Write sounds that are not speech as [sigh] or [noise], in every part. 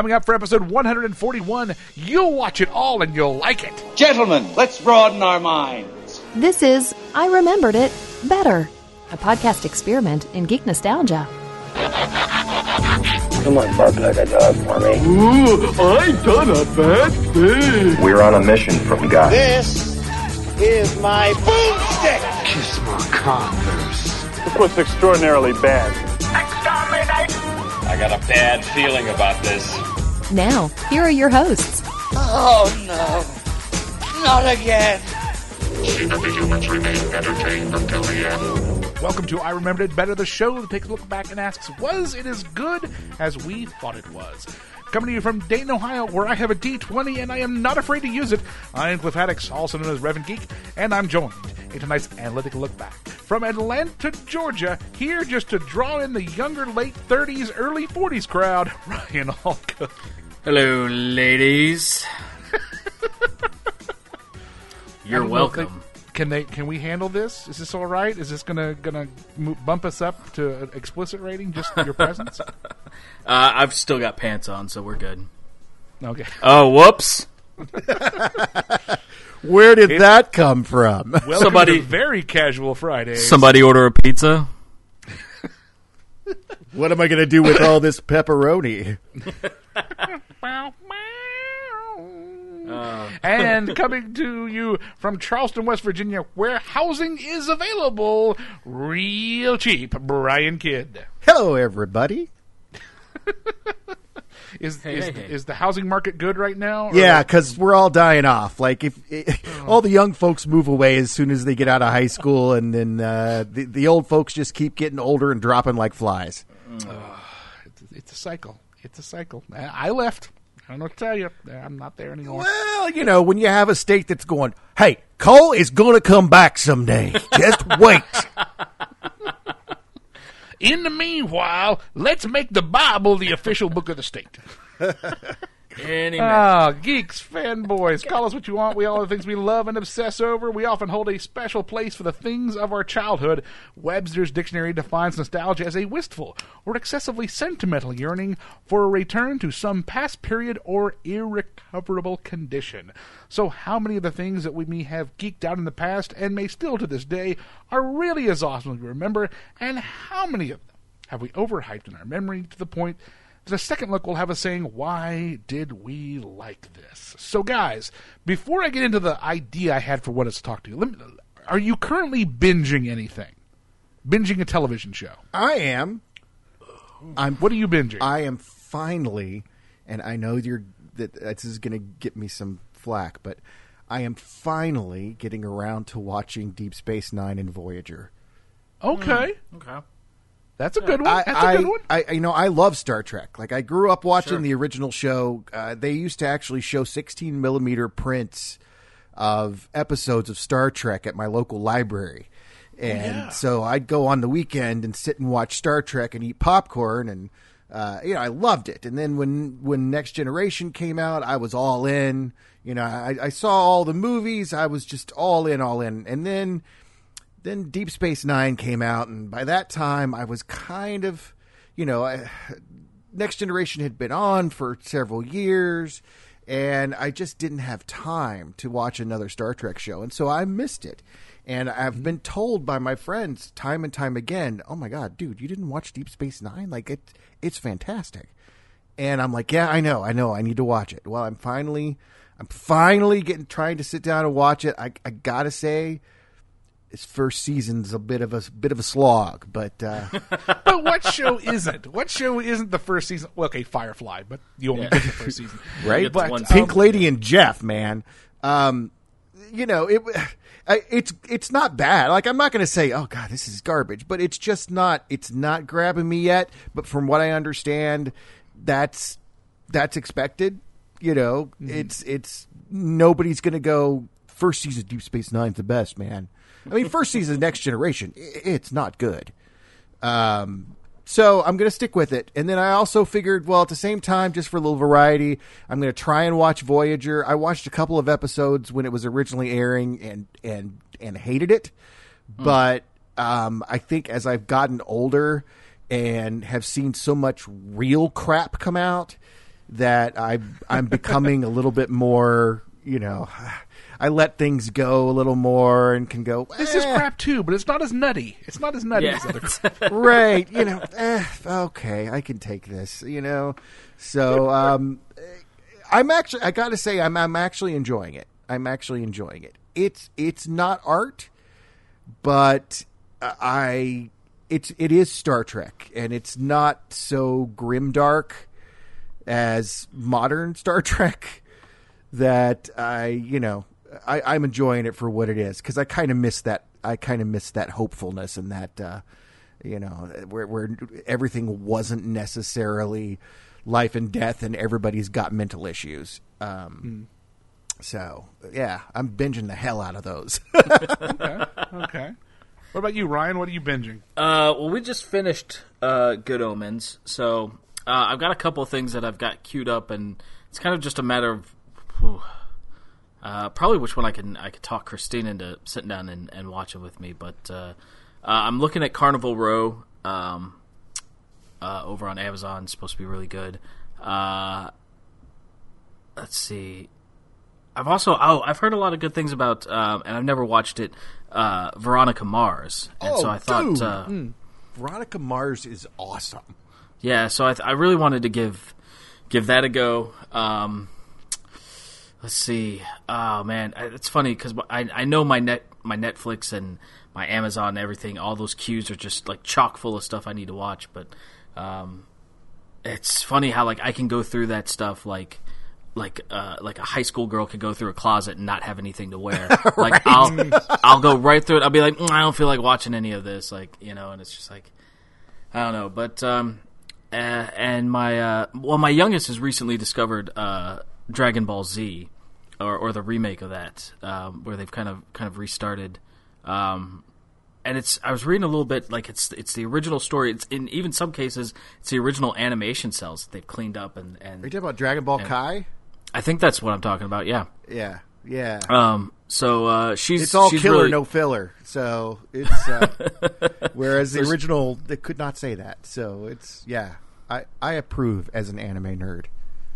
Coming up for episode 141, you'll watch it all and you'll like it. Gentlemen, let's broaden our minds. This is I Remembered It Better, a podcast experiment in geek nostalgia. Come on, bark like a dog for me. I done a bad thing. We're on a mission from God. This is my boomstick. Kiss my converse. This looks extraordinarily bad. Exterminate! I got a bad feeling about this. Now, here are your hosts. Oh no, not again. Welcome to I Remembered It Better, the show that takes a look back and asks, was it as good as we thought it was? Coming to you from Dayton, Ohio, where I have a D20 and I am not afraid to use it. I am Cliff Haddix, also known as Reverend Geek, and I'm joined in tonight's analytical look back from Atlanta, Georgia, here just to draw in the younger late 30s, early 40s crowd, [laughs] Ryan Halka. Hello, ladies. [laughs] You're I don't know if welcome. they- Can they? Can we handle this? Is this all right? Is this gonna gonna bump us up to an explicit rating? Just your presence? [laughs] Uh, I've still got pants on, so we're good. Okay. Oh, whoops! [laughs] Where did that come from? Welcome Somebody- to very casual Friday. Somebody order a pizza. what am I going to do with all this pepperoni? [laughs] and coming to you from Charleston, West Virginia, where housing is available real cheap. Brian Kidd Hello, everybody. [laughs] is Hey, is, hey, hey. is the housing market good right now? or- Yeah, because we're all dying off. Like if all the young folks move away as soon as they get out of high school, and then uh, the the old folks just keep getting older and dropping like flies. it's a cycle. It's a cycle. I left. I don't know what to tell you. I'm not there anymore. Well, you know, when you have a state that's going, "Hey, coal is going to come back someday. Just [laughs] wait." In the meanwhile, let's make the Bible the official book of the state. [laughs] Any. Ah, geeks, fanboys, call us what you want. We all have things we love and obsess over. We often hold a special place for the things of our childhood. Webster's dictionary defines nostalgia as a wistful or excessively sentimental yearning for a return to some past period or irrecoverable condition. So, how many of the things that we may have geeked out in the past and may still to this day are really as awesome as we remember, and how many of them have we overhyped in our memory to the point the second look will have us saying, Why did we like this? So, guys, before I get into the idea I had for what it's to talk to you, let me, are you currently binging anything? Binging a television show? I am. I'm. What are you binging? I am finally, and I know you're that this is going to get me some flack, but I am finally getting around to watching Deep Space Nine and Voyager. okay. Hmm. okay. That's a good one. I, That's a good one. I, you know, I love Star Trek. Like, I grew up watching the original show. Uh, they used to actually show 16 millimeter prints of episodes of Star Trek at my local library. And so I'd go on the weekend and sit and watch Star Trek and eat popcorn and uh, you know, I loved it. And then when when Next Generation came out, I was all in. You know, I, I saw all the movies. I was just all in, all in. And then then Deep Space Nine came out, and by that time, I was kind of, you know, I, Next Generation had been on for several years, and I just didn't have time to watch another Star Trek show, and so I missed it. And I've mm-hmm. been told by my friends time and time again, "Oh my God, dude, you didn't watch Deep Space Nine? Like it, it's fantastic." And I'm like, "Yeah, I know, I know, I need to watch it." Well, I'm finally, I'm finally getting trying to sit down and watch it. I, I gotta say, its first season's a bit of a bit of a slog, but uh, [laughs] but what show isn't? What show isn't the first season? Well, okay, Firefly, but you only Yeah. get the first season. [laughs] right? But one Pink season. Lady and Jeff, man. Um, you know, it it's it's not bad. Like I'm not going to say, oh god, this is garbage, but it's just not. It's not grabbing me yet. But from what I understand, that's that's expected. You know, it's it's nobody's going to go first season Deep Space Nine's the best, man. I mean, first season Next Generation, it's not good. Um, so I'm going to stick with it. And then I also figured, well, at the same time, just for a little variety, I'm going to try and watch Voyager. I watched a couple of episodes when it was originally airing and and and hated it, but um, I think as I've gotten older and have seen so much real crap come out, that I I'm becoming a little bit more, you know, I let things go a little more and can go. This is "Eh." crap too, but it's not as nutty. It's not as nutty Yeah. as other [laughs] crap. right? You know, eh, okay, I can take this. You know, so um, I'm actually, I got to say, I'm I'm actually enjoying it. I'm actually enjoying it. It's it's not art, but I it's it is Star Trek, and it's not so grimdark as modern Star [laughs] Trek. That I, you know, I, I'm enjoying it for what it is because I kind of miss that. I kind of miss that hopefulness and that, uh, you know, where where everything wasn't necessarily life and death, and everybody's got mental issues. Um, So yeah, I'm binging the hell out of those. [laughs] okay. Okay. What about you, Ryan? What are you binging? Uh, well, we just finished uh, Good Omens, so uh, I've got a couple of things that I've got queued up, and it's kind of just a matter of whew, uh, probably which one I can I could talk Christine into sitting down and, and watching with me. But uh, uh, I'm looking at Carnival Row um, uh, over on Amazon. It's supposed to be really good. Uh, let's see. I've also oh I've heard a lot of good things about um, and I've never watched it. Uh, Veronica Mars, and so I thought. dude. Uh, Mm. Veronica Mars is awesome. yeah, so I, th- I really wanted to give give that a go. Um, let's see. Oh man, it's funny because I I know my net my Netflix and my Amazon and everything. All those queues are just like chock full of stuff I need to watch. But um, it's funny how like I can go through that stuff like. Like uh, like a high school girl could go through a closet and not have anything to wear. [laughs] Like I'll I'll go right through it. I'll be like, "Mm, I don't feel like watching any of this. Like you know, and it's just like I don't know, but um, uh, and my uh, well, my youngest has recently discovered uh, Dragon Ball Z, or or the remake of that, um, where they've kind of kind of restarted. Um, and it's I was reading a little bit like it's it's the original story. It's in even some cases it's the original animation cells that they've cleaned up and and. Are you talking about Dragon Ball Kai? I think that's what I'm talking about. Yeah. Yeah, yeah. Um. So uh, she's it's all she's killer, really- no filler. So it's uh, [laughs] whereas the original they could not say that. So it's yeah. I I approve as an anime nerd.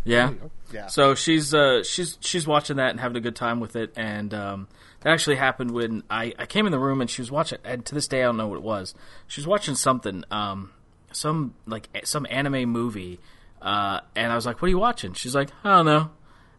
Yeah. Yeah. So she's uh, she's she's watching that and having a good time with it, and um, that actually happened when I, I came in the room and she was watching. And to this day, I don't know what it was. She was watching something, um, some like some anime movie, uh, and I was like, "What are you watching?" She's like, "I don't know,"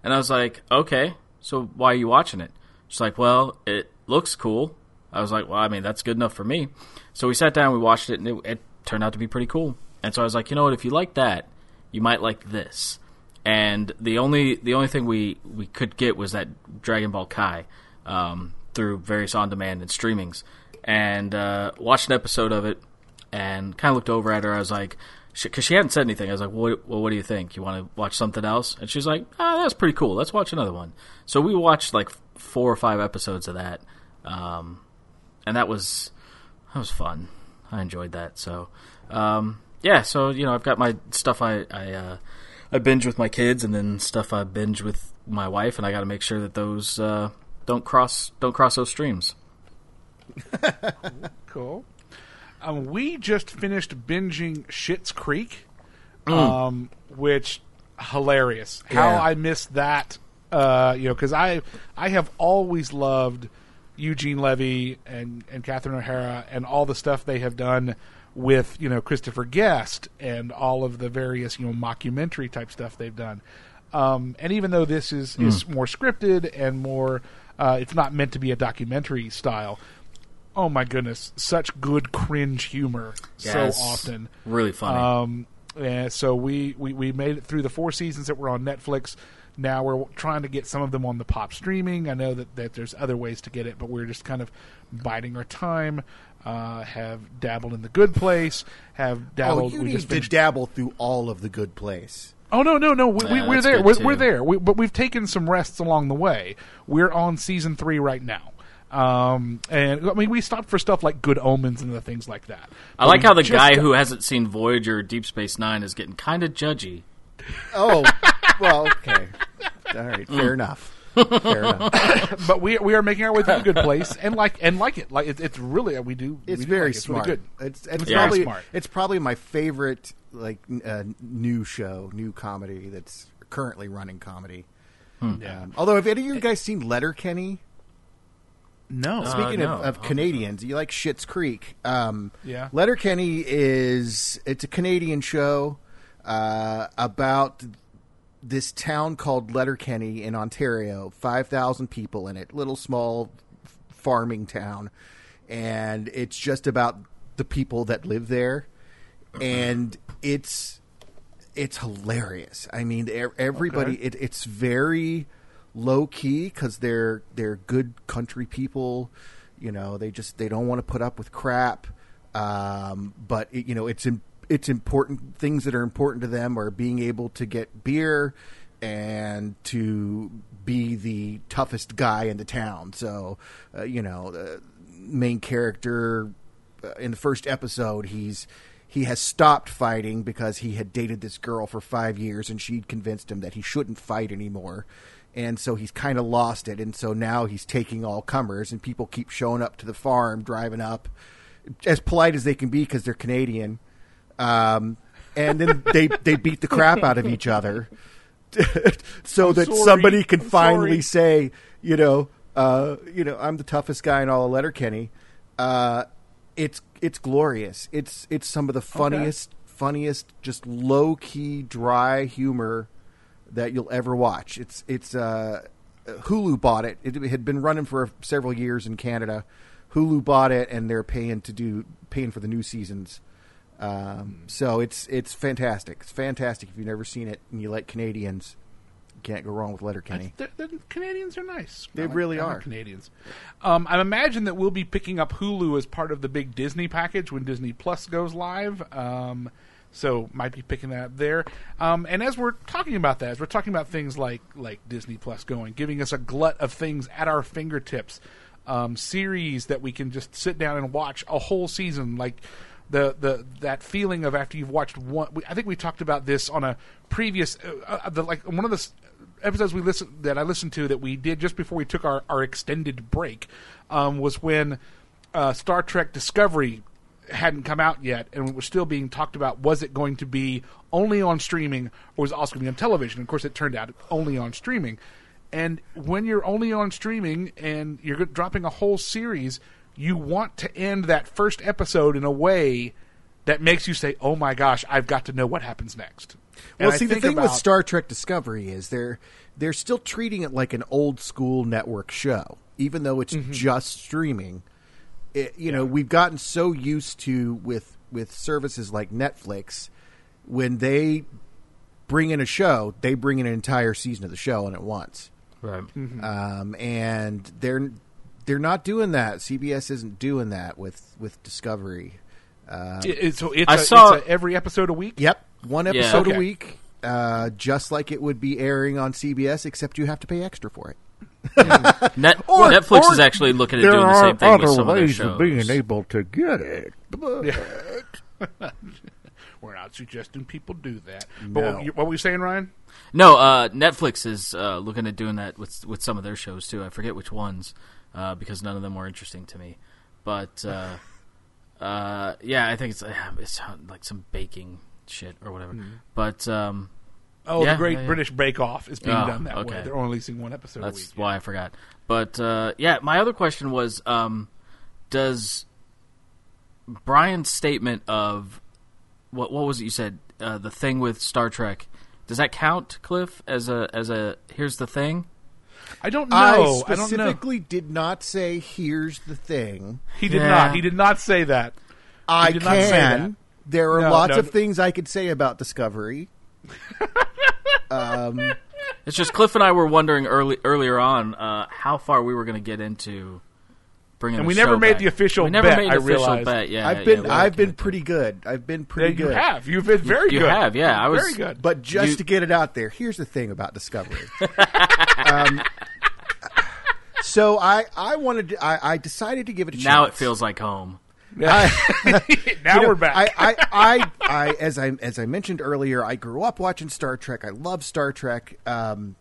and I was like, "Okay, so why are you watching it?" She's like, "Well, it looks cool." I was like, "Well, I mean, that's good enough for me." So we sat down, we watched it, and it, it turned out to be pretty cool. And so I was like, "You know what? If you like that, you might like this." And the only the only thing we, we could get was that Dragon Ball Kai um, through various on demand and streamings, and uh, watched an episode of it, and kind of looked over at her. I was like, because she, hadn't said anything. I was like, well, what do you think? You want to watch something else? And she's like, ah, that's pretty cool. Let's watch another one. So we watched like four or five episodes of that, um, and that was that was fun. I enjoyed that. So um, yeah, so you know, I've got my stuff I I, uh, I binge with my kids, and then stuff I binge with my wife, and I got to make sure that those uh, don't cross don't cross those streams. [laughs] Cool. Um, we just finished binging Schitt's Creek, um, which hilarious. How Yeah. I missed that, uh, you know, because I I have always loved Eugene Levy and and Catherine O'Hara and all the stuff they have done with you know Christopher Guest and all of the various you know mockumentary type stuff they've done. Um, and even though this is is more scripted and more, uh, it's not meant to be a documentary style oh my goodness, such good cringe humor Yeah, so often. really funny. Um, and so we, we, we made it through the four seasons that were on Netflix. Now we're trying to get some of them on the pop streaming. I know that, that there's other ways to get it, but we're just kind of biding our time. Uh, have dabbled in the good place. Have Oh, dabbled. you we need just to dabble through all of the good place. Oh no no no! We, we, Yeah, we're that's there. good, We're, too. we're there. We, but we've taken some rests along the way. We're on season three right now. Um, and I mean, we stopped for stuff like Good Omens and the things like that. I like how the guy got- who hasn't seen Voyager or Deep Space Nine is getting kind of judgy. Oh, well, okay. All right, fair enough. Fair enough. [laughs] but we we are making our way through a good place and like and like it. Like it, it's really we do. It's we do very like it. It's smart. Really good. It's, it's Yeah. probably Smart. it's probably my favorite like n- uh, new show, new comedy that's currently running comedy. Yeah. Um, although, have any of you guys seen Letterkenny? No. Speaking no. of, of Canadians, you like Schitt's Creek. Um, Yeah. Letterkenny is it's a Canadian show uh, about this town called Letterkenny in Ontario. Five thousand people in it, little small farming town, and it's just about the people that live there, and it's it's hilarious. I mean, everybody. It, it's very low key because they're they're good country people. You know, they just they don't want to put up with crap. Um, but it, you know, it's im- it's important things that are important to them are being able to get beer and to be the toughest guy in the town. So, uh, you know, the main character uh, in the first episode, he's he has stopped fighting because he had dated this girl for five years and she'd convinced him that he shouldn't fight anymore. And so he's kind of lost it. And so now he's taking all comers, and people keep showing up to the farm, driving up, as polite as they can be because they're Canadian. Um, and then they, they beat the crap out of each other [laughs] so that sorry. somebody can I'm finally sorry. say, you know, uh, you know, I'm the toughest guy in all of Letterkenny. Uh, it's it's glorious. It's it's some of the funniest, funniest, just low key, dry humor that you'll ever watch. It's it's uh, Hulu bought it. It had been running for several years in Canada. Hulu bought it, and they're paying to do paying for the new seasons. Um, so it's it's fantastic. It's fantastic if you've never seen it and you like Canadians. You can't go wrong with Letterkenny. The, Canadians are nice. They like- really are. Canadians. Um, I imagine that we'll be picking up Hulu as part of the big Disney package when Disney Plus goes live. Um, so might be picking that up there. Um, and as we're talking about that, as we're talking about things like like Disney Plus going, giving us a glut of things at our fingertips, um, series that we can just sit down and watch a whole season, like the the that feeling of after you've watched one. I think we talked about this on a previous uh, uh, the, like one of the episodes we listened that I listened to that we did just before we took our our extended break um, was when uh, Star Trek Discovery hadn't come out yet and was still being talked about was it going to be only on streaming or was it also going to be on television of course it turned out only on streaming and when you're only on streaming and you're dropping a whole series you want to end that first episode in a way that makes you say oh my gosh i've got to know what happens next And Well, I see, the think thing with Star Trek Discovery is they're they're still treating it like an old school network show, even though it's Mm-hmm. just streaming. It, you know, we've gotten so used to with with services like Netflix when they bring in a show, they bring in an entire season of the show in at once. Right. Um, and they're they're not doing that. CBS isn't doing that with with Discovery. It- it- so it's, I a, saw- it's a every episode a week Yep, one episode Okay. a week, uh, just like it would be airing on CBS, except you have to pay extra for it. Net, [laughs] Or- Netflix or is actually looking at doing the same thing with some of their shows. able to get it. But... [laughs] we're not suggesting people do that but No. what, you- what were you saying ryan No, uh, Netflix is uh, looking at doing that with with some of their shows too. I forget which ones uh, because none of them were interesting to me. But uh, [laughs] uh, yeah, I think it's it's like some baking shit or whatever. But um, Oh, Yeah, the Great yeah, yeah. British Bake Off is being Oh, done that way. They're only releasing one episode a that's week. why I forgot. But uh, yeah, my other question was: um, Does Brian's statement of what what was it you said? Uh, the thing with Star Trek does that count, Cliff, as a as a here's the thing? I don't know. I I, don't know. specifically did not say, "Here's the thing." He did Yeah. not. He did not say that. I did not say that. can. There are No, lots no, of things I could say about Discovery. [laughs] It's just Cliff and I were wondering early earlier on uh, how far we were going to get into bringing. And the we never show made back. the official We never bet, made I official realized. bet. Yeah, I've been yeah, I've been gonna- pretty good. I've been Yeah, pretty you good. You have. You've been very You good. You have, yeah. I was very good. But just You- to get it out there, here's the thing about Discovery. [laughs] um, so I I wanted to, I, I decided to give it a chance. now it feels like home. [laughs] now [laughs] You know, we're back. I, I, I, I, as I as I mentioned earlier, I grew up watching Star Trek. I love Star Trek, um,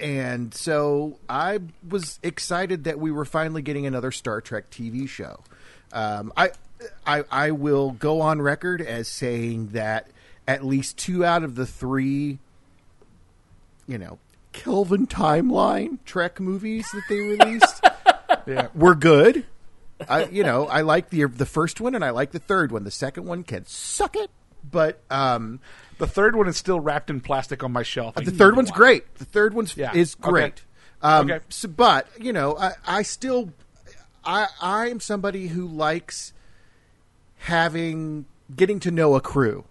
and so I was excited that we were finally getting another Star Trek TV show. Um, I, I, I will go on record as saying that at least two out of the three, you know, Kelvin timeline Trek movies that they released [laughs] Yeah. were good. I, you know, I like the the first one and I like the third one. The second one can suck it, but um, The third one is still wrapped in plastic on my shelf. the third one's great. The third one's Yeah. is Okay. great. Um, Okay. so, but you know, I, I still, I I'm somebody who likes having getting to know a crew,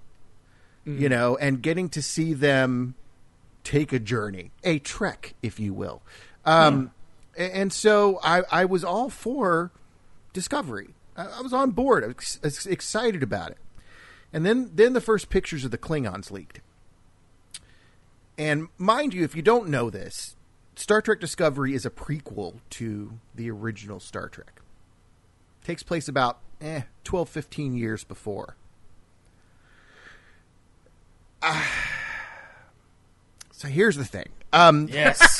you know, and getting to see them take a journey, a trek, if you will. Um, And so I, I was all for Discovery. I, I was on board. I was ex- excited about it. And then, then the first pictures of the Klingons leaked. And mind you, if you don't know this, Star Trek Discovery is a prequel to the original Star Trek. takes place about eh, 12, 15 years before. [sighs] so here's the thing. Um, Yes.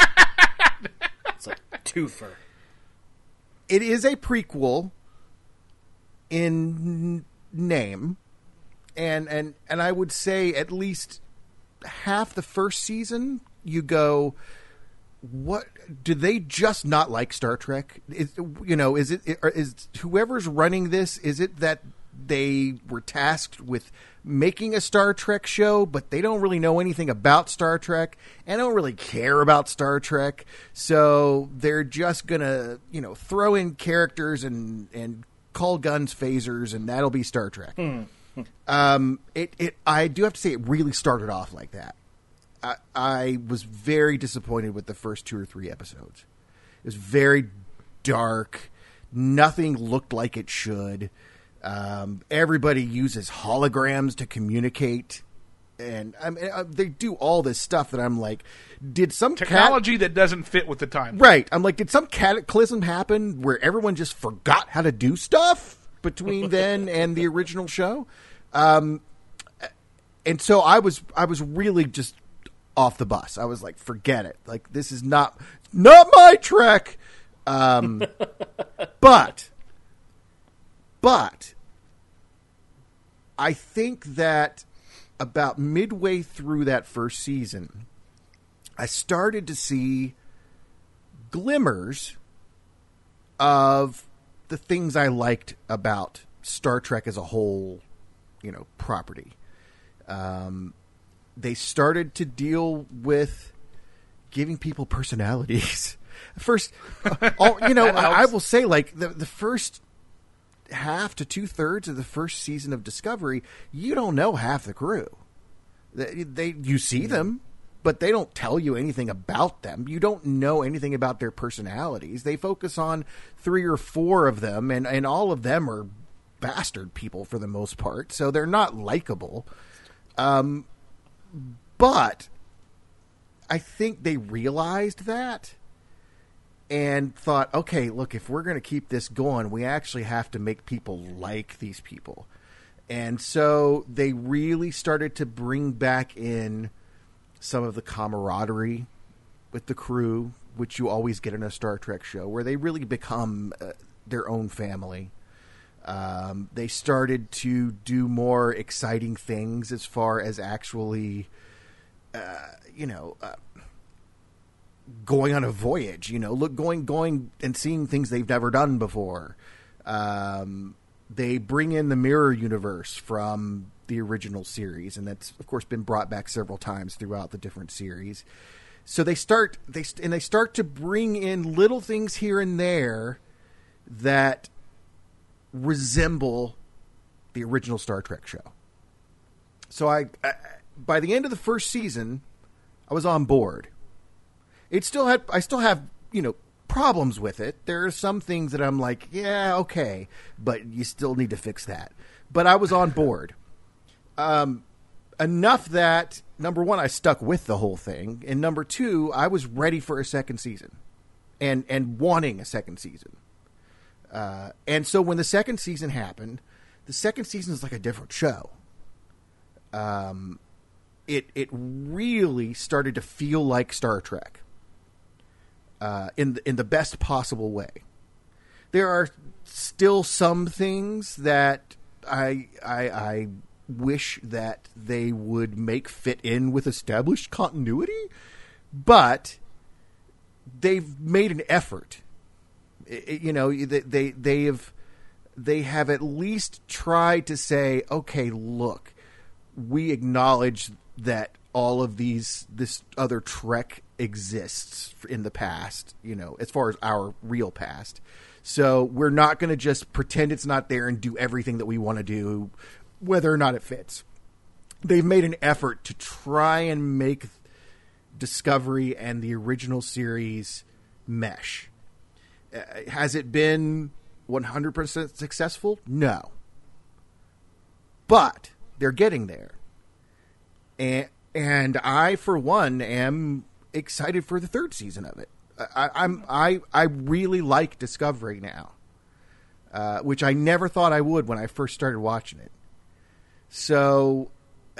[laughs] it's a twofer. it is a prequel in name and and and I would say at least half the first season you go what do they just not like Star Trek? Is you know is it is whoever's running this is it that they were tasked with making a Star Trek show but they don't really know anything about Star Trek and don't really care about Star Trek? So they're just going to you know throw in characters and and call guns phasers and that'll be Star Trek hmm. Um, it, it, I do have to say, it really started off like that. I, I was very disappointed with the first two or three episodes. It was very dark. Nothing looked like it should. Um, everybody uses holograms to communicate, and I mean, uh, they do all this stuff that I'm like, did some cat- Technology that doesn't fit with the time. Right. I'm like, did some cataclysm happen where everyone just forgot how to do stuff between then and the original show? Um, and so I was, I was really just off the bus. I was like, forget it. Like, this is not, not my trek. Um, [laughs] but, but I think that about midway through that first season, I started to see glimmers of the things I liked about Star Trek as a whole, you know, property. Um, they started to deal with giving people personalities. [laughs] First, uh, all, you know, I, I will say, like the the first half to two thirds of the first season of Discovery, you don't know half the crew. They, they you see them, but they don't tell you anything about them. You don't know anything about their personalities. They focus on three or four of them, and and all of them are bastard people for the most part. So they're not likable. Um, but I think they realized that and thought, okay, look, if we're going to keep this going, we actually have to make people like these people. And so they really started to bring back in some of the camaraderie with the crew, which you always get in a Star Trek show, where they really become uh, their own family. Um, they started to do more exciting things as far as actually, uh, you know, uh, going on a voyage. You know, look, going, going and seeing things they've never done before. Um, they bring in the mirror universe from the original series, and that's of course been brought back several times throughout the different series. So they start they and they start to bring in little things here and there that resemble the original Star Trek show. So I, I by the end of the first season, I was on board. It still had I still have, you know, problems with it. There are some things that I'm like, yeah, okay, but you still need to fix that. But I was on board. Um enough that number 1 I stuck with the whole thing and number 2 I was ready for a second season and and wanting a second season. Uh, and so when the second season happened, the second season is like a different show. Um, it it really started to feel like Star Trek. uh, in the, in the best possible way. There are still some things that I I, I wish that they would make fit in with established continuity, but they've made an effort. I- I- you know, they they they have they have at least tried to say, okay, look, we acknowledge that all of these this other Trek exists in the past, you know, as far as our real past. So we're not going to just pretend it's not there and do everything that we want to do, whether or not it fits. They've made an effort to try and make Discovery and the original series mesh. Uh, has it been 100% successful? No. But they're getting there. And and I for one am excited for the third season of it. I, I'm I I really like Discovery now. Uh, which I never thought I would when I first started watching it. So,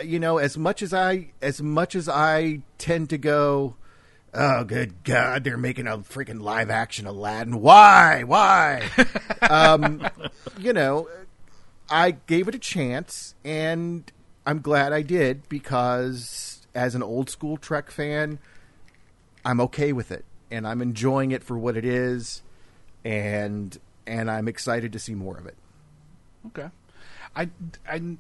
you know, as much as I as much as I tend to go, oh good God, they're making a freaking live action Aladdin. Why? Why? [laughs] um, you know, I gave it a chance, and I'm glad I did because as an old school Trek fan, I'm okay with it, and I'm enjoying it for what it is, and and I'm excited to see more of it. Okay. I, I,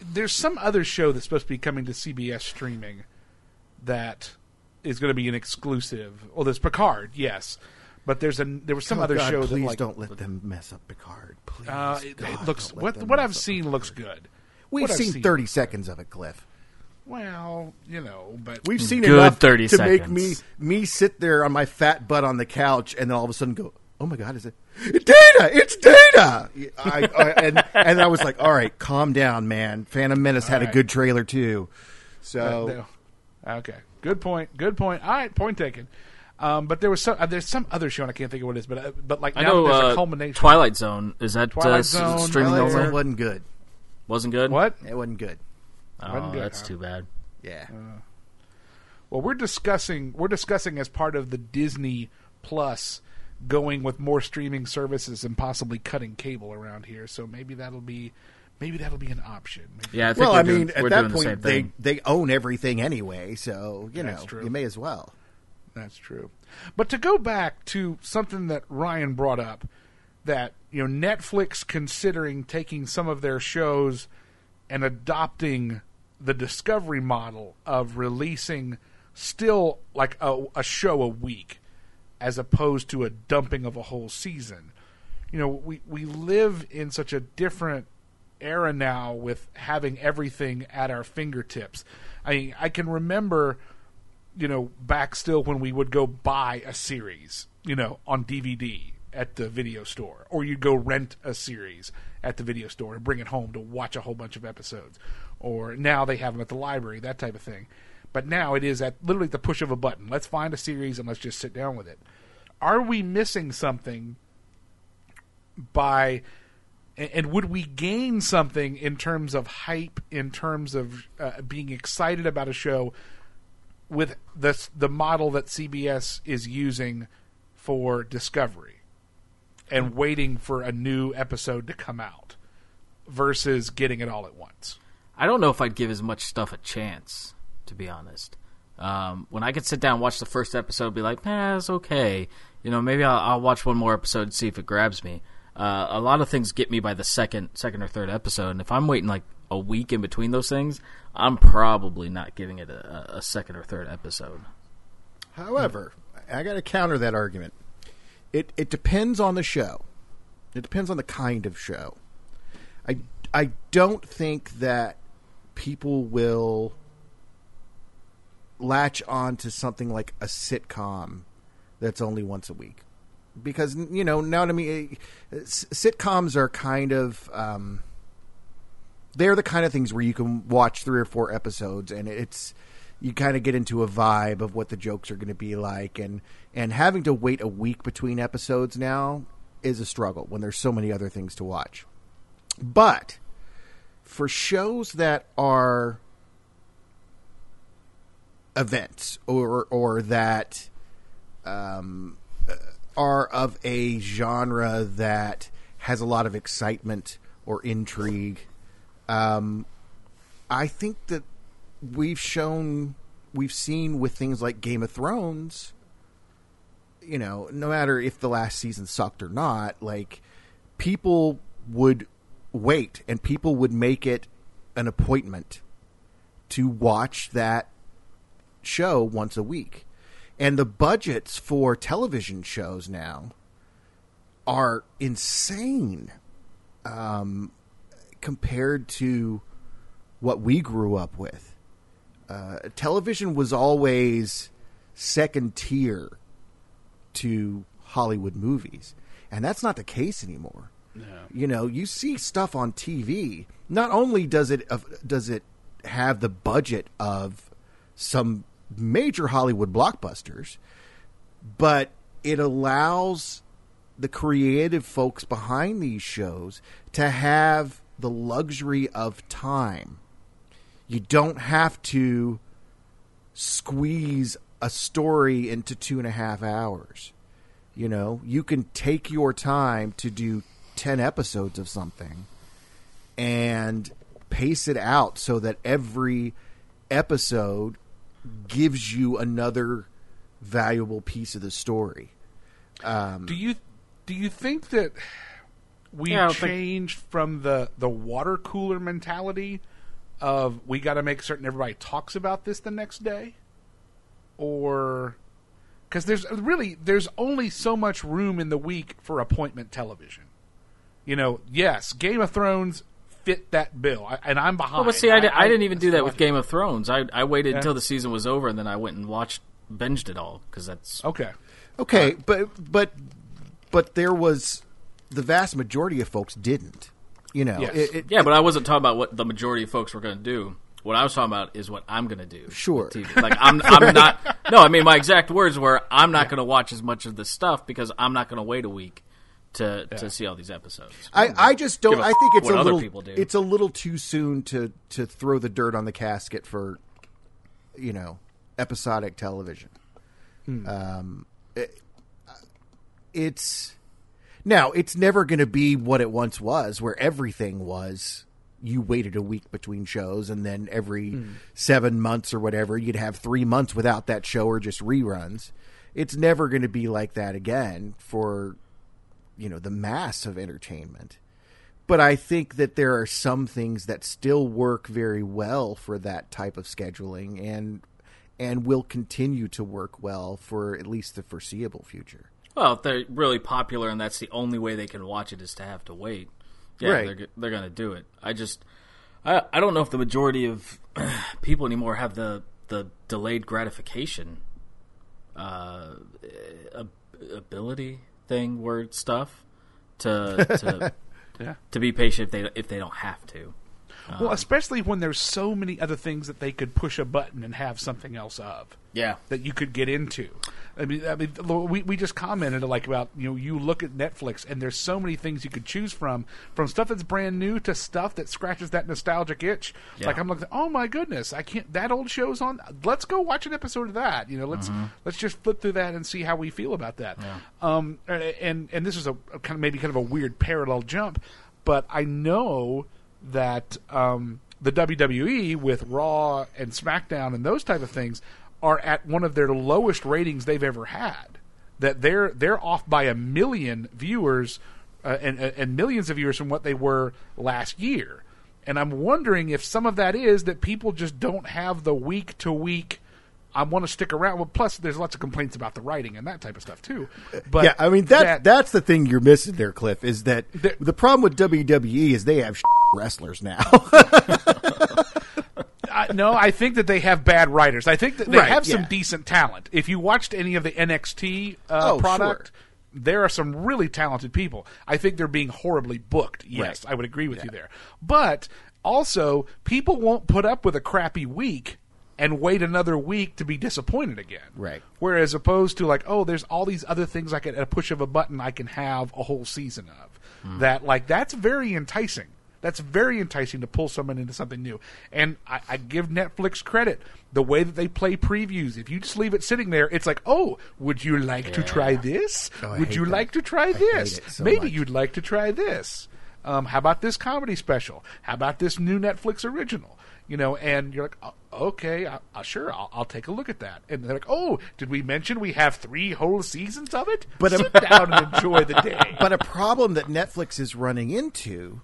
there's some other show that's supposed to be coming to CBS streaming that is going to be an exclusive. Well, there's Picard, yes, but there's a there was some Oh, other God, show Please that like don't let them mess up Picard. Please, uh, it, God, it looks what what I've up seen looks good. We've What I've seen 30 seconds of it, Cliff. Well, you know, but We've seen Good enough 30 to make me me sit there on my fat butt on the couch and then all of a sudden go, "Oh my god, is it Data? It's Data!" I, I, and and I was like, "All right, calm down, man. Phantom Menace had All a good trailer too." So Uh. Okay, good point. Good point. All right, point taken. Um, but there was some. Uh, there's some other show, and I can't think of what it is. But uh, but like I now know there's a uh, culmination. Twilight Zone is that Twilight uh, s- Zone, streaming Twilight over? Zone wasn't good. Wasn't good. What? It wasn't good. Oh, Wasn't good, that's huh? too bad. Yeah. Well, we're discussing we're discussing as part of the Disney Plus going with more streaming services and possibly cutting cable around here. So maybe that'll be maybe that'll be an option. Maybe- Yeah, I think well, I doing, mean, at that doing the point, they they own everything anyway, so you That's know true. you may as well. That's true. But to go back to something that Ryan brought up, that you know Netflix considering taking some of their shows and adopting the Discovery model of releasing still like a, a show a week, as opposed to a dumping of a whole season. You know, we we live in such a different era now with having everything at our fingertips. I mean, I can remember you know, back still when we would go buy a series, you know, on DVD at the video store, or you'd go rent a series at the video store and bring it home to watch a whole bunch of episodes, or now they have them at the library, that type of thing. But now it is at literally the push of a button. Let's find a series and let's just sit down with it. Are we missing something by and would we gain something in terms of hype, in terms of uh, being excited about a show with the the model that CBS is using for Discovery and waiting for a new episode to come out versus getting it all at once? I don't know if I'd give as much stuff a chance, to be honest. Um, when I could sit down and watch the first episode, be like, "Eh, it's okay." You know, maybe I'll, I'll watch one more episode and see if it grabs me. Uh, a lot of things get me by the second, second or third episode, and if I'm waiting like a week in between those things, I'm probably not giving it a, a second or third episode. However, I got to counter that argument. It it depends on the show. It depends on the kind of show. I I don't think that people will latch on to something like a sitcom that's only once a week. Because you know now I mean eh, sitcoms are kind of um, they're the kind of things where you can watch three or four episodes and it's you kind of get into a vibe of what the jokes are going to be like. And and having to wait a week between episodes now is a struggle when there's so many other things to watch. But for shows that are events or or that um, uh, are of a genre that has a lot of excitement or intrigue. Um, I think that we've shown, we've seen with things like Game of Thrones, you know, no matter if the last season sucked or not, like people would wait and people would make it an appointment to watch that show once a week. And the budgets for television shows now are insane um, compared to what we grew up with. Uh, television was always second tier to Hollywood movies, and that's not the case anymore. You know, you see stuff on TV. Not only does it uh, does it have the budget of some major Hollywood blockbusters, but it allows the creative folks behind these shows to have the luxury of time. You don't have to squeeze a story into two and a half hours. You know, you can take your time to do 10 episodes of something and pace it out so that every episode gives you another valuable piece of the story. Um, do you do you think that we Yeah, I don't think- changed from the the water cooler mentality of we got to make certain everybody talks about this the next day, or because there's really there's only so much room in the week for appointment television. You know, yes, Game of Thrones fit that bill, I, and I'm behind. Well, but see, I, di- I, didn't even do that with Game of Thrones. I I waited Yeah. until the season was over and then I went and watched binged it all because that's it. Okay, okay, uh, but but but there was the vast majority of folks didn't. You know, Yes. it, it, yeah. But I wasn't talking about what the majority of folks were going to do. What I was talking about is what I'm going to do. Sure. TV. Like I'm I'm [laughs] not. No, I mean my exact words were I'm not going to watch as much of this stuff because I'm not going to wait a week to to see all these episodes. I, I just don't. I think it's a little. people do. It's a little too soon to to throw the dirt on the casket for, you know, episodic television. Um, it- it's now it's never going to be what it once was, where everything was. You waited a week between shows, and then every seven months or whatever, you'd have three months without that show or just reruns. It's never going to be like that again for you know the mass of entertainment but i think that there are some things that still work very well for that type of scheduling and and will continue to work well for at least the foreseeable future Well, if they're really popular and that's the only way they can watch it is to have to wait. Yeah, Right. they're they're going to do it. I just I I don't know if the majority of [clears throat] people anymore have the the delayed gratification uh ability thing word stuff to to [laughs] Yeah. to be patient if they if they don't have to. well, um, especially when there's so many other things that they could push a button and have something else of. Yeah. that you could get into. I mean, I mean, we we just commented like about you know you look at Netflix and there's so many things you could choose from, from stuff that's brand new to stuff that scratches that nostalgic itch. Yeah. Like I'm like, oh my goodness, I can't. That old show's on. Let's go watch an episode of that. You know, let's let's just flip through that and see how we feel about that. Um, and and this is a, a kind of maybe kind of a weird parallel jump, but I know that um, the WWE with Raw and SmackDown and those type of things are at one of their lowest ratings they've ever had. That they're they're off by a million viewers uh, and and millions of viewers from what they were last year. And I'm wondering if some of that is that people just don't have the week to week. I want to stick around. Well, plus there's lots of complaints about the writing and that type of stuff too. But yeah i mean that, that's the thing you're missing there cliff is that The- the problem with wwe is they have [laughs] wrestlers now [laughs] I, no, I think that they have bad writers. I think that they Right, have some yeah. decent talent. If you watched any of the NXT uh, Oh, product, sure. there are some really talented people. I think they're being horribly booked. Yes, Right. I would agree with you there. But also, people won't put up with a crappy week and wait another week to be disappointed again. Right. Whereas opposed to like, oh, there's all these other things I can at a push of a button I can have a whole season of. Hmm. That like that's very enticing That's very enticing to pull someone into something new. And I, I give Netflix credit. The way that they play previews, if you just leave it sitting there, it's like, oh, would you like to try this? Oh, would you that. like to try hate this? so Maybe much. you'd like to try this. Um, how about this comedy special? How about this new Netflix original? You know, and you're like, "Oh, okay, I, I, sure, I'll, I'll take a look at that. And they're like, oh, did we mention we have three whole seasons of it? But, sit down and enjoy the [laughs] day. But a problem that Netflix is running into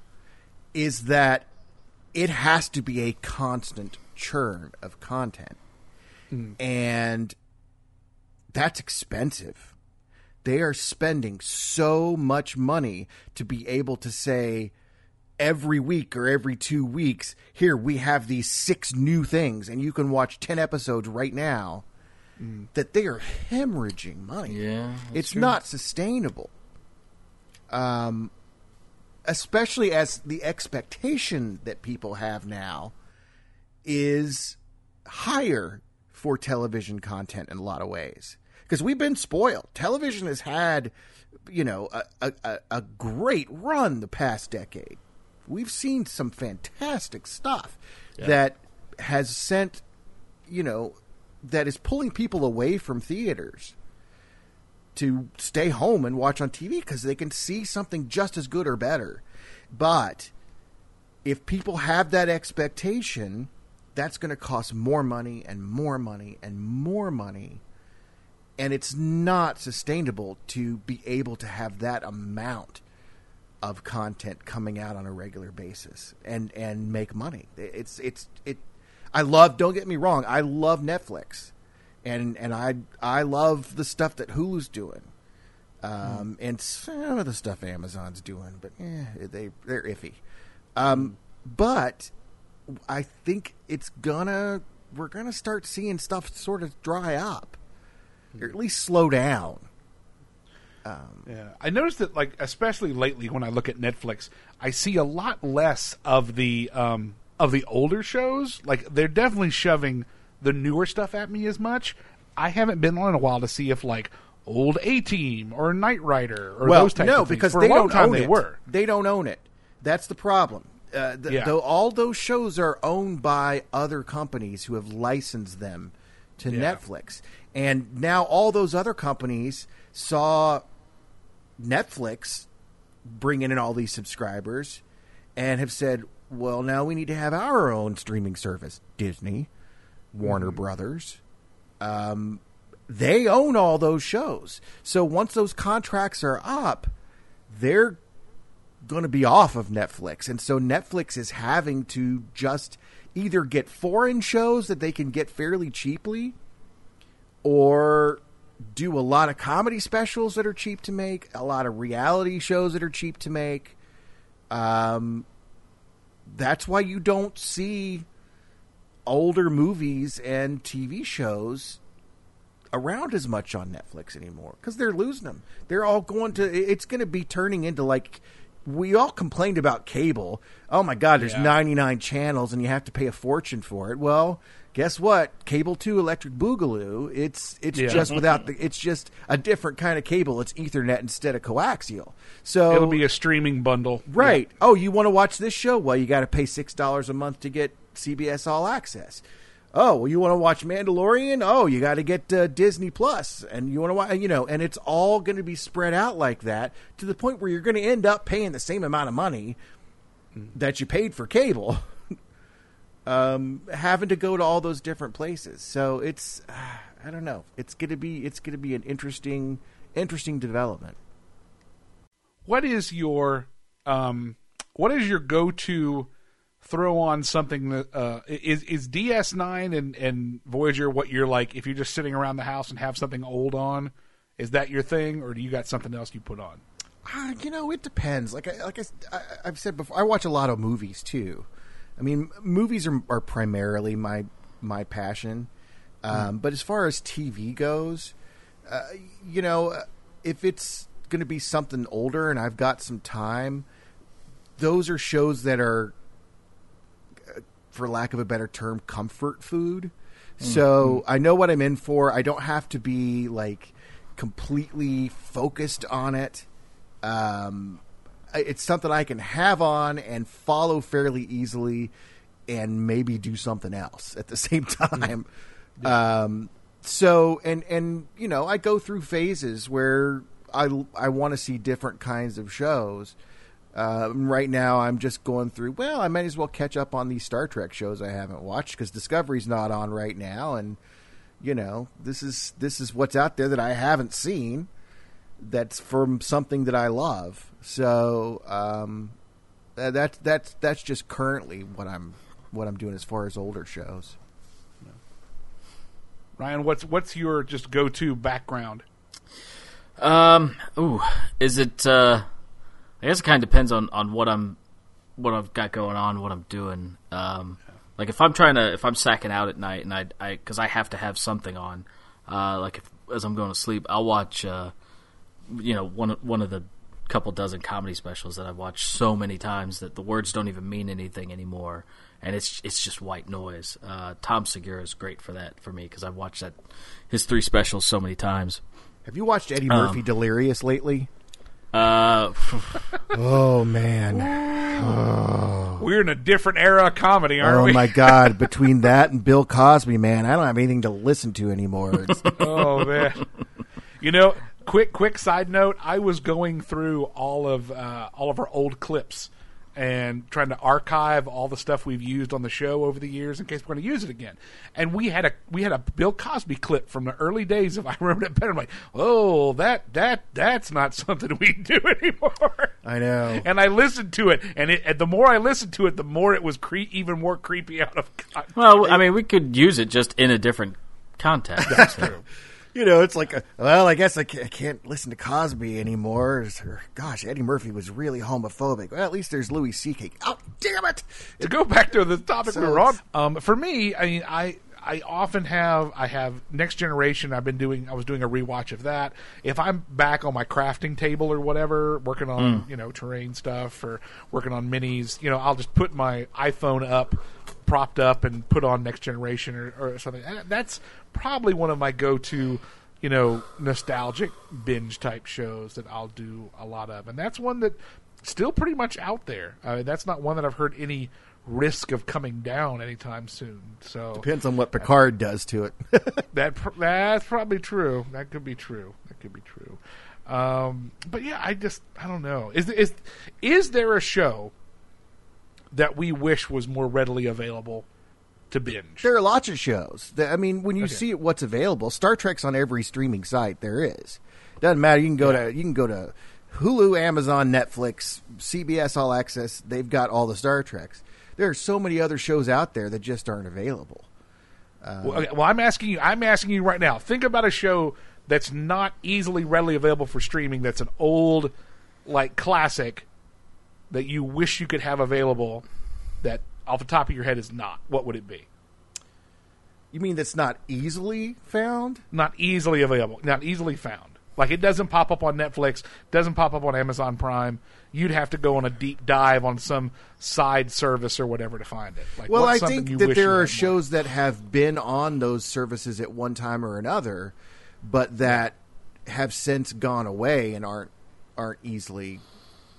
is that it has to be a constant churn of content. And that's expensive. They are spending so much money to be able to say every week or every two weeks, here we have these six new things and you can watch 10 episodes right now. That they are hemorrhaging money. Yeah, it's true. not sustainable. Um, especially as the expectation that people have now is higher for television content in a lot of ways because we've been spoiled. Television has had, you know, a, a, a- great run the past decade. We've seen some fantastic stuff that has sent, you know, that is pulling people away from theaters to stay home and watch on TV because they can see something just as good or better. But if people have that expectation, that's going to cost more money and more money and more money. And it's not sustainable to be able to have that amount of content coming out on a regular basis and and make money. It's it's it I love don't get me wrong, I love Netflix. And and I I love the stuff that Hulu's doing. Um, and some of the stuff Amazon's doing, but eh, they they're iffy. Um, but I think it's gonna we're gonna start seeing stuff sort of dry up, or at least slow down. Yeah, I noticed that like especially lately when I look at Netflix, I see a lot less of the um, of the older shows. Like they're definitely shoving the newer stuff at me as much. I haven't been on in a while to see if like old A Team or Knight Rider or well, those types no, of things. because For they a long don't time own they it. were. They don't own it. That's the problem. Uh, th- Yeah. Though all those shows are owned by other companies who have licensed them to Yeah. Netflix, and now all those other companies saw Netflix bringing in all these subscribers, and have said, "Well, now we need to have our own streaming service." Disney, Warner Brothers, um, they own all those shows. So once those contracts are up, they're going to be off of Netflix. And so Netflix is having to just either get foreign shows that they can get fairly cheaply or do a lot of comedy specials that are cheap to make, a lot of reality shows that are cheap to make. Um, that's why you don't see older movies and TV shows around as much on Netflix anymore because they're losing them. They're all going to. It's going to be turning into like we all complained about cable. Oh my God, there's Yeah. 99 channels and you have to pay a fortune for it. Well, guess what? Cable two Electric Boogaloo. It's it's Yeah. just without the. [laughs] It's just a different kind of cable. It's Ethernet instead of coaxial. So It'll be a streaming bundle, Right. Oh, you want to watch this show? Well, you got to pay six dollars a month to get CBS All Access. Oh, well, you want to watch Mandalorian? Oh, you got to get uh, Disney Plus, and you want to watch, you know, and it's all going to be spread out like that to the point where you're going to end up paying the same amount of money that you paid for cable, [laughs] um, having to go to all those different places. So it's, [sighs] I don't know, it's going to be, it's going to be an interesting, interesting development. what is your um what is your go-to throw on something that uh is is DS9 and and Voyager what you're like if you're just sitting around the house and have something old on is that your thing or do you got something else you put on Uh, you know, it depends. Like I, like I, I, I've said before, I watch a lot of movies too. I mean, movies are, are primarily my my passion. Um, But as far as TV goes, uh, you know, uh, if it's going to be something older and I've got some time, those are shows that are, for lack of a better term, comfort food. So I know what I'm in for. I don't have to be like completely focused on it. Um, it's something I can have on and follow fairly easily, and maybe do something else at the [laughs] same time. Um, so and and you know, I go through phases where I I want to see different kinds of shows. Um, right now, I'm just going through. Well, I might as well catch up on these Star Trek shows I haven't watched because Discovery's not on right now, and you know this is this is what's out there that I haven't seen. That's from something that I love. So um, that that's that's that's just currently what I'm what I'm doing as far as older shows. Ryan, what's what's your just go to background? Um, ooh, is it? uh I guess it kind of depends on on what I'm, what I've got going on, what I'm doing. Um, like if I'm trying to, if I'm sacking out at night and I, I, because I have to have something on, uh, like if as I'm going to sleep, I'll watch, uh, you know, one one of the couple dozen comedy specials that I've watched so many times that the words don't even mean anything anymore, and it's it's just white noise. Uh, Tom Segura is great for that for me because I've watched that his three specials so many times. Have you watched Eddie Murphy Delirious lately? Uh, [laughs] Oh man! We're in a different era of comedy, aren't Oh we? Oh my God! [laughs] Between that and Bill Cosby, man, I don't have anything to listen to anymore. [laughs] Oh man. You know, quick quick side note, I was going through all of uh, all of our old clips and trying to archive all the stuff we've used on the show over the years in case we're going to use it again. And we had a we had a Bill Cosby clip from the early days of [laughs] I remember that better. I'm like, oh, that that that's not [laughs] something we do anymore. I know. And I listened to it, and, it, and the more I listened to it, the more it was cre- even more creepy out of context. well, I mean, we could use it just in a different context. That's true. You know, it's like, uh, well, I guess I can't, I can't listen to Cosby anymore. Or, gosh, Eddie Murphy was really homophobic. Well, at least there's Louis C.K. Oh, damn it! to go back to the topic So we were on. Um, for me, I mean, I I often have I have Next Generation. I've been doing I was doing a rewatch of that. If I'm back on my crafting table or whatever, working on you know terrain stuff or working on minis, you know, I'll just put my iPhone up, propped up, and put on Next Generation or, or something. And that's probably one of my go-to. You know, nostalgic binge type shows that I'll do a lot of, and that's one that still pretty much out there. Uh, that's not one that I've heard any risk of coming down anytime soon. So Depends on what Picard does to it. [laughs] that pr- that's probably true. That could be true. That could be true. Um, but yeah, I just I don't know. Is is is there a show that we wish was more readily available to binge? there are lots of shows. That, I mean, when you Okay. see what's available, Star Trek's on every streaming site there is. Doesn't matter. You can go to you can go to Hulu, Amazon, Netflix, CBS All Access. They've got all the Star Treks. There are so many other shows out there that just aren't available. Uh, well, okay, well, I'm asking you. I'm asking you right now. Think about a show that's not easily readily available for streaming. That's an old, like classic, that you wish you could have available. That off the top of your head is not. What would it be? You mean that's not easily found? Not easily available. Not easily found. Like it doesn't pop up on Netflix. Doesn't pop up on Amazon Prime. You'd have to go on a deep dive on some side service or whatever to find it. Like, Well, I think that there are had more? shows that have been on those services at one time or another, but that have since gone away and aren't aren't easily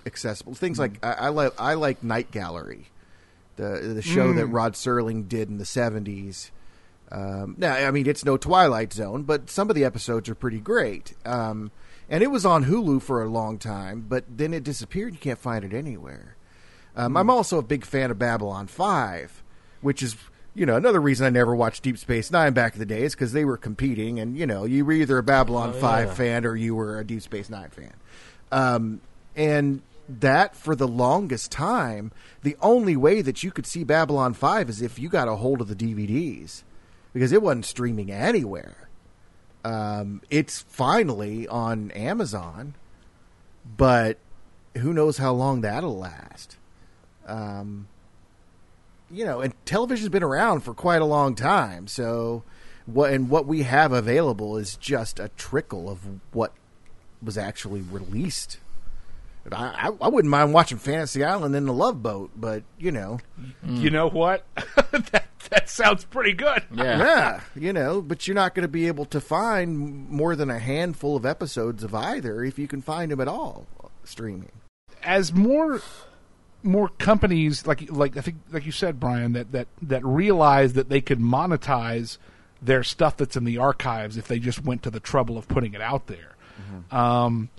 accessible. Things like I, I like I like Night Gallery, the the show that Hmm. Rod Serling did in the seventies. Um, now, I mean, it's no Twilight Zone, but some of the episodes are pretty great. Um, and it was on Hulu for a long time, but then it disappeared. You can't find it anywhere. Um, I'm also a big fan of Babylon 5, which is, you know, another reason I never watched Deep Space Nine back in the days because they were competing, and, you know, you were either a Babylon 5 fan or you were a Deep Space Nine fan. Um, and that, for the longest time, the only way that you could see Babylon 5 is if you got a hold of the DVDs because it wasn't streaming anywhere. Um, it's finally on Amazon, but who knows how long that'll last. Um, you know, and television's been around for quite a long time, so what and what we have available is just a trickle of what was actually released. I, I, I wouldn't mind watching Fantasy Island in the Love Boat, but you know, You know what? [laughs] that that sounds pretty good. Yeah. yeah, you know, but you're not going to be able to find more than a handful of episodes of either if you can find them at all streaming. as more more companies like like I think like you said, Brian, that that that realize that they could monetize their stuff that's in the archives if they just went to the trouble of putting it out there. Um,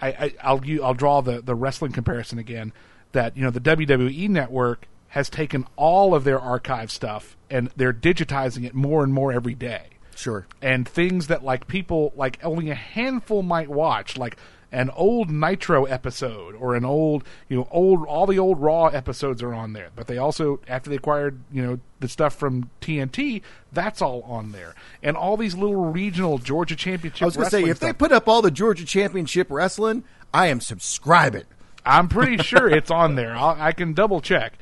I, I I'll u- I'll draw the the wrestling comparison again. That you know the WWE network has taken all of their archive stuff and they're digitizing it more and more every day Sure. and things that like people like only a handful might watch like an old nitro episode or an old you know old all the old raw episodes are on there but they also after they acquired you know the stuff from tnt that's all on there and all these little regional georgia championship I was going to say, if they put up all the Georgia Championship wrestling, I am subscribing. I'm pretty [laughs] sure it's on there. I'll, I can double check,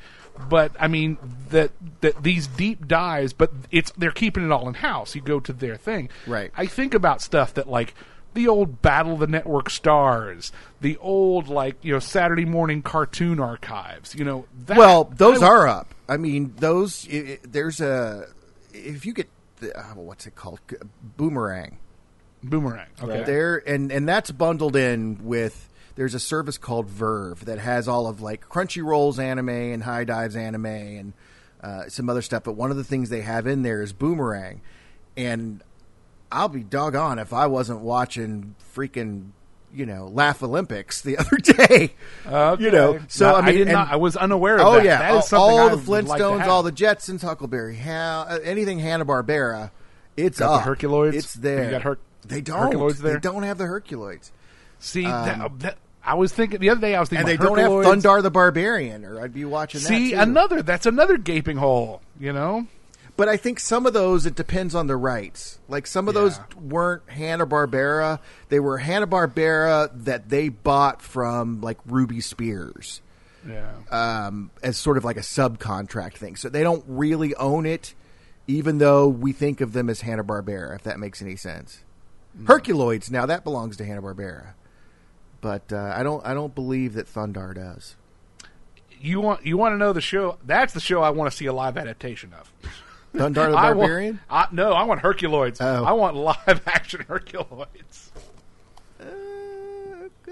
but I mean that that these deep dives, but it's they're keeping it all in house. You go to their thing, Right. I think about stuff that like the old Battle of the Network Stars, the old like you know Saturday morning cartoon archives. You know, that, Well, those I- are up. I mean, those. i i there's a if you get the, uh, what's it called, Boomerang. boomerang. Okay, There and and that's bundled in with. There's a service called VRV that has all of like Crunchyroll's anime and HIDIVE's anime and uh, some other stuff. But one of the things they have in there is Boomerang, and I'll be doggone if I wasn't watching freaking you know Laff-A-Lympics the [laughs] other day. You know, so No, I mean, did and- not, I was unaware of Oh that. yeah, that all, is something all I the would like Flintstones, all the Jetsons, Huckleberry, How, uh, anything Hanna Barbera. It's Got the up. Herculoids? It's there. You got Herc- they don't. Herculoids there? They don't have the Herculoids, See, that, that, I was thinking the other day. I was Um, and thinking they don't have. Thundarr the Barbarian, or I'd be watching that. See, another that's another gaping hole. You know, But I think some of those it depends on the rights. Like some of those weren't Hanna Barbera; they were Hanna Barbera that they bought from like Ruby Spears. yeah. um, as sort of like a subcontract thing. So they don't really own it, even though we think of them as Hanna Barbera. If that makes any sense. Herculoids now that belongs to Hanna Barbera, but uh, I don't. I don't believe that Thundarr does. you want you want to know the show? That's the show I want to see a live adaptation of. Thundarr the I want- Barbarian. I, no, I want Herculoids. Oh. I want live [laughs] action Herculoids. Uh,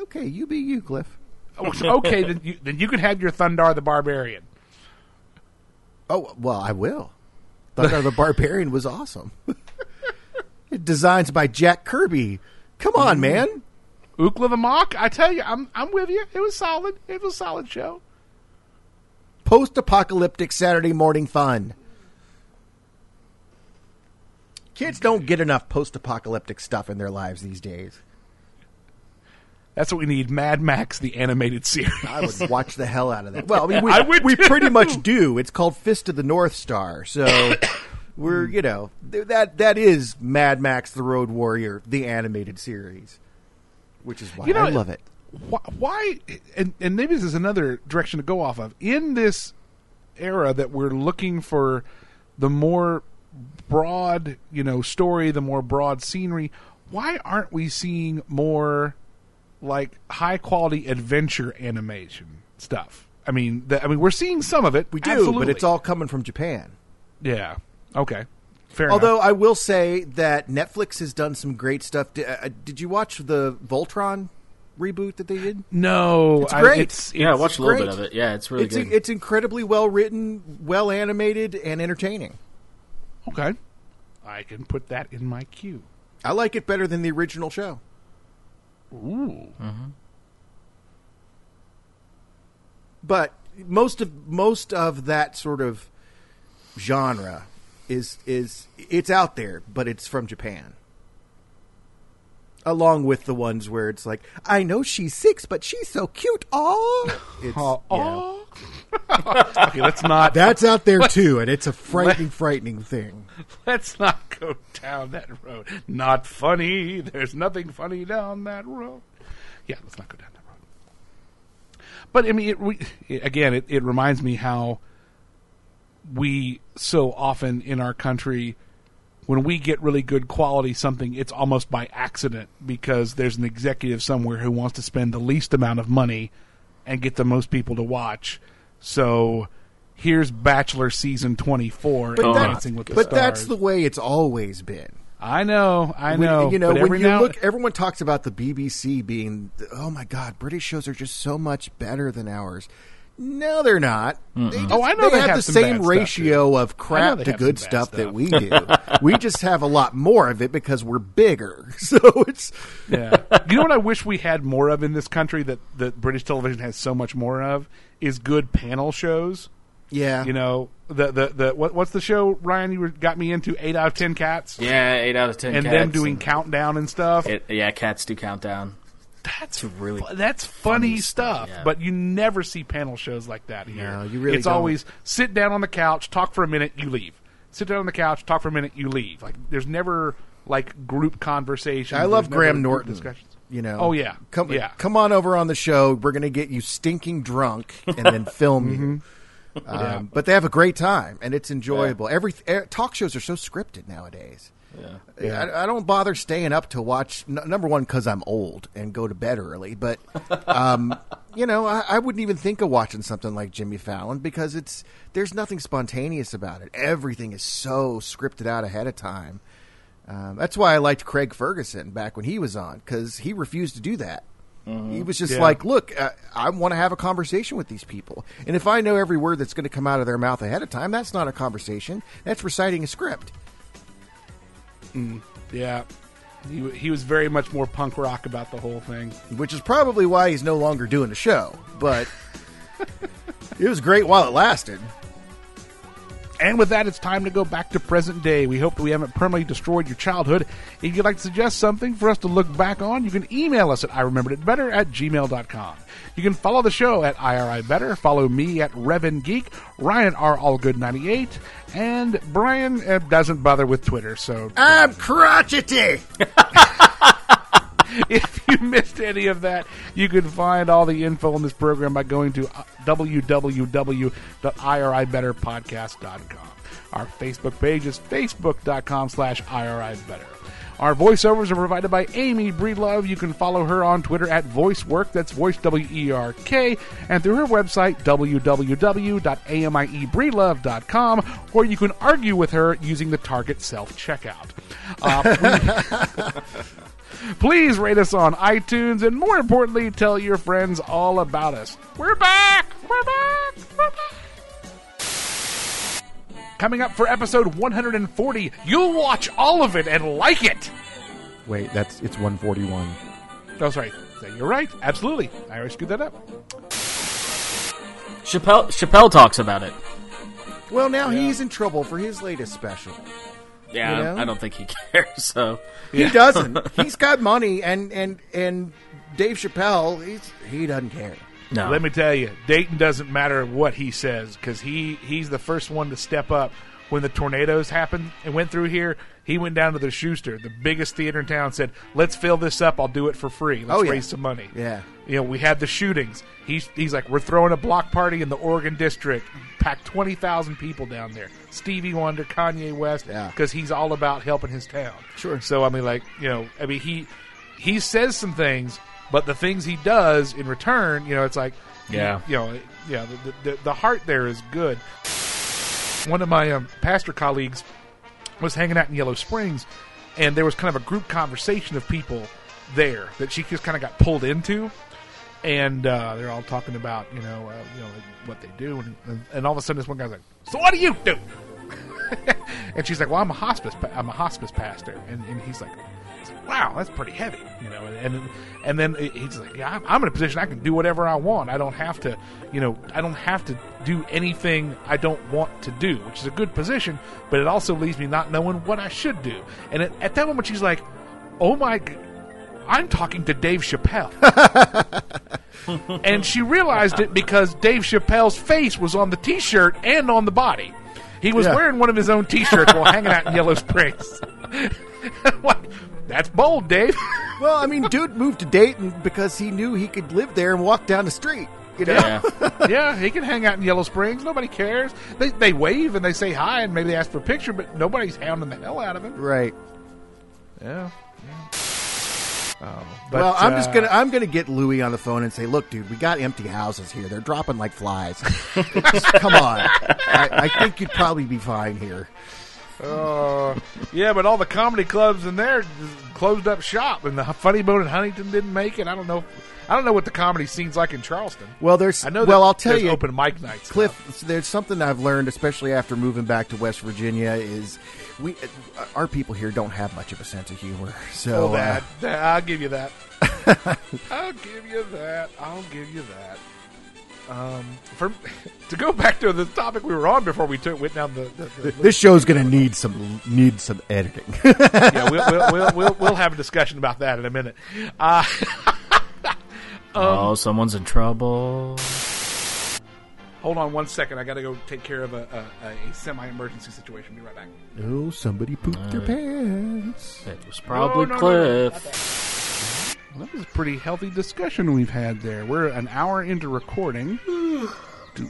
okay, you be you, Cliff. Oh, okay, then you then you can have your Thundarr the Barbarian. Oh well, I will. Thundarr the Barbarian was awesome. [laughs] Designs by Jack Kirby. Come on, man. Ookla the Mok. I tell you, I'm I'm with you. It was solid. It was a solid show. Post-apocalyptic Saturday morning fun. Kids don't get enough post-apocalyptic stuff in their lives these days. That's what we need. Mad Max, the animated series. I would [laughs] watch the hell out of that. Well, I mean, we, I would we pretty much do. It's called Fist of the North Star. So [coughs] we're, you know, that that is Mad Max: The Road Warrior, the animated series, which is why You know, I love it. Why, why and, and maybe this is another direction to go off of in this era that we're looking for the more broad you know story the more broad scenery why aren't we seeing more like high quality adventure animation stuff i mean the, i mean we're seeing some of it We do, absolutely. but it's all coming from Japan. yeah okay fair Although enough. I will say that Netflix has done some great stuff. Did, uh, did you watch the Voltron reboot that they did? no It's I- great. it's, Yeah, I watched a little great. bit of it. Yeah, it's really it's good. it's incredibly well written, well animated, and entertaining. Okay i can put that in my queue I like it better than the original show. ooh mm-hmm. but most of most of that sort of genre is is it's out there, but it's from Japan. Along with the ones where it's like, I know she's six, but she's so cute. Aw, [laughs] it's, Oh, yeah. oh. [laughs] okay, let's not [laughs] that's out there too, and it's a frightening, frightening thing. let's not go down that road. Not funny. There's nothing funny down that road. Yeah, let's not go down that road. But I mean, it, we, again, it, it reminds me how we so often in our country, when we get really good quality something, it's almost by accident because there's an executive somewhere who wants to spend the least amount of money and get the most people to watch. So here's Bachelor season 24 But, and that- Dancing with the but Stars. that's the way it's always been. I know, I When- know. you know, when you now- look, everyone talks about the BBC being, oh my God, British shows are just so much better than ours. No, they're not. They oh, just, Oh, I know they have, have the same bad stuff, ratio of crap to good some bad stuff, that we do. [laughs] we just have a lot more of it because we're bigger. [laughs] So it's Yeah. you know what I wish we had more of in this country that, that British television has so much more of is good panel shows. yeah, You know, the the, the what, what's the show Ryan you were, got me into? Eight out of ten cats, Yeah, eight out of ten. and cats them doing and countdown and stuff. it, yeah, cats do countdown. That's really fu- that's funny, funny stuff. yeah. But you never see panel shows like that here. No, you really It's don't. always sit down on the couch, talk for a minute, you leave. Sit down on the couch, talk for a minute, you leave. Like there's never like group conversations. I love Graham Norton. discussions. You know. Oh, yeah. Come Yeah. come on over on the show. We're going to get you stinking drunk and then [laughs] film you. Um, Yeah. But they have a great time and it's enjoyable. Every eh, talk shows are so scripted nowadays. Yeah. I, I don't bother staying up to watch. N- number one, because I'm old and go to bed early. But [laughs] um, you know, I, I wouldn't even think of watching something like Jimmy Fallon because it's there's nothing spontaneous about it. Everything is so scripted out ahead of time. Um, that's why I liked Craig Ferguson back when he was on because he refused to do that. He was just Yeah. like, "Look, uh, I want to have a conversation with these people, and if I know every word that's going to come out of their mouth ahead of time, that's not a conversation. That's reciting a script." Mm, yeah. He, he was very much more punk rock about the whole thing. which is probably why he's no longer doing the show. But [laughs] it was great while it lasted. And with that, it's time to go back to present day. We hope that we haven't permanently destroyed your childhood. If you'd like to suggest something for us to look back on, you can email us at I remembered it better at gmail.com. You can follow the show at IRI Better, follow me at Revan Geek, Ryan R. Allgood98, and Brian uh, doesn't bother with Twitter, so I'm crotchety. [laughs] [laughs] if you missed any of that, you can find all the info on this program by going to uh, www.iribetterpodcast.com. Our Facebook page is facebook.com slash iribetter. Our voiceovers are provided by Amy Breedlove. You can follow her on Twitter at VoiceWerk, that's voice W-E-R-K, and through her website, www.amiebreedlove.com, or you can argue with her using the Target self-checkout. Uh, [laughs] Please rate us on iTunes and more importantly, tell your friends all about us. We're back! We're back! We're back! Coming up for episode 140, you'll watch all of it and like it! Wait, that's it's 141. Oh, sorry. You're right. Absolutely. I always screwed that up. Chappelle Chappelle talks about it. Well, now he's in trouble for his latest special. Yeah, You I- know? I don't think he [laughs] cares. So He doesn't. [laughs] he's got money, and and and Dave Chappelle, he's he doesn't care. no, Let me tell you, Dayton doesn't matter what he says because he, he's the first one to step up when the tornadoes happened and went through here. He went down to the Schuster, the biggest theater in town, said, "Let's fill this up. I'll do it for free. Let's Oh, yeah. raise some money." Yeah. You know, we had the shootings. He's he's like, "We're throwing a block party in the Oregon district. Packed twenty thousand people down there. Stevie Wonder, Kanye West, Yeah. because he's all about helping his town. Sure. So I mean, like you know, I mean he he says some things, but the things he does in return, you know, it's like Yeah. you know, yeah, the, the, the heart there is good. One of my um, pastor colleagues was hanging out in Yellow Springs, and there was kind of a group conversation of people there that she just kind of got pulled into, and uh, they're all talking about you know uh, you know like what they do, and, and, and all of a sudden this one guy's like, "So what do you do?" [laughs] and she's like, "Well, I'm a hospice pa- I'm a hospice pastor," and, and he's like. Wow, that's pretty heavy, you know. And and, then he's like, "Yeah, I'm, in a position I can do whatever I want. I don't have to, you know, I don't have to do anything I don't want to do, which is a good position. But it also leaves me not knowing what I should do. And at, at that moment, she's like, "Oh my, g- I'm talking to Dave Chappelle." [laughs] [laughs] and she realized it because Dave Chappelle's face was on the T-shirt and on the body. He was Yeah. wearing one of his own T-shirts while hanging out in Yellow Springs. [laughs] like, that's bold, Dave. Well, I mean, dude moved to Dayton because he knew he could live there and walk down the street. You know, yeah, yeah, he can hang out in Yellow Springs. Nobody cares. They they wave and they say hi and maybe they ask for a picture, but nobody's hounding the hell out of him. right. Yeah. Um, but, well, I'm just uh, gonna I'm gonna get Louis on the phone and say, "Look, dude, we got empty houses here. They're dropping like flies. [laughs] Just come on, I, I think you'd probably be fine here." Uh, yeah, but all the comedy clubs in there closed up shop, and the Funny Bone in Huntington didn't make it. I don't know. I don't know what the comedy scene's like in Charleston. Well, there's I know. well, I'll tell you, open mic nights. now. Cliff, there's something I've learned, especially after moving back to West Virginia, is we uh, our people here don't have much of a sense of humor. [laughs] So Oh, that, uh, that- I'll give you that. [laughs] I'll give you that. I'll give you that. Um, for [laughs] to go back to the topic we were on before we took went down the. the, the this show's going to need some need some editing. yeah, we'll, we'll, we'll, we'll, we'll have a discussion about that in a minute. Uh, oh, someone's in trouble. Hold on one second. I got to go take care of a, a, a semi-emergency situation. Be right back. oh, somebody pooped their pants. It was probably No, no, no, no, Cliff. Well, that was a pretty healthy discussion we've had there. We're an hour into recording. [sighs] do,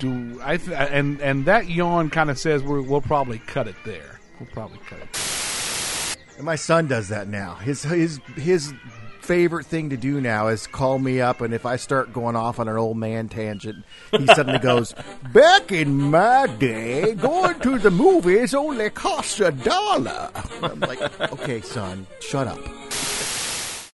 do I th- and and that yawn kind of says we're, we'll probably cut it there. We'll probably cut it. And my son does that now. His his his favorite thing to do now is call me up, and if I start going off on an old man tangent, he suddenly goes, "Back in my day, going to the movies only cost a dollar." I'm like, "Okay, son, shut up."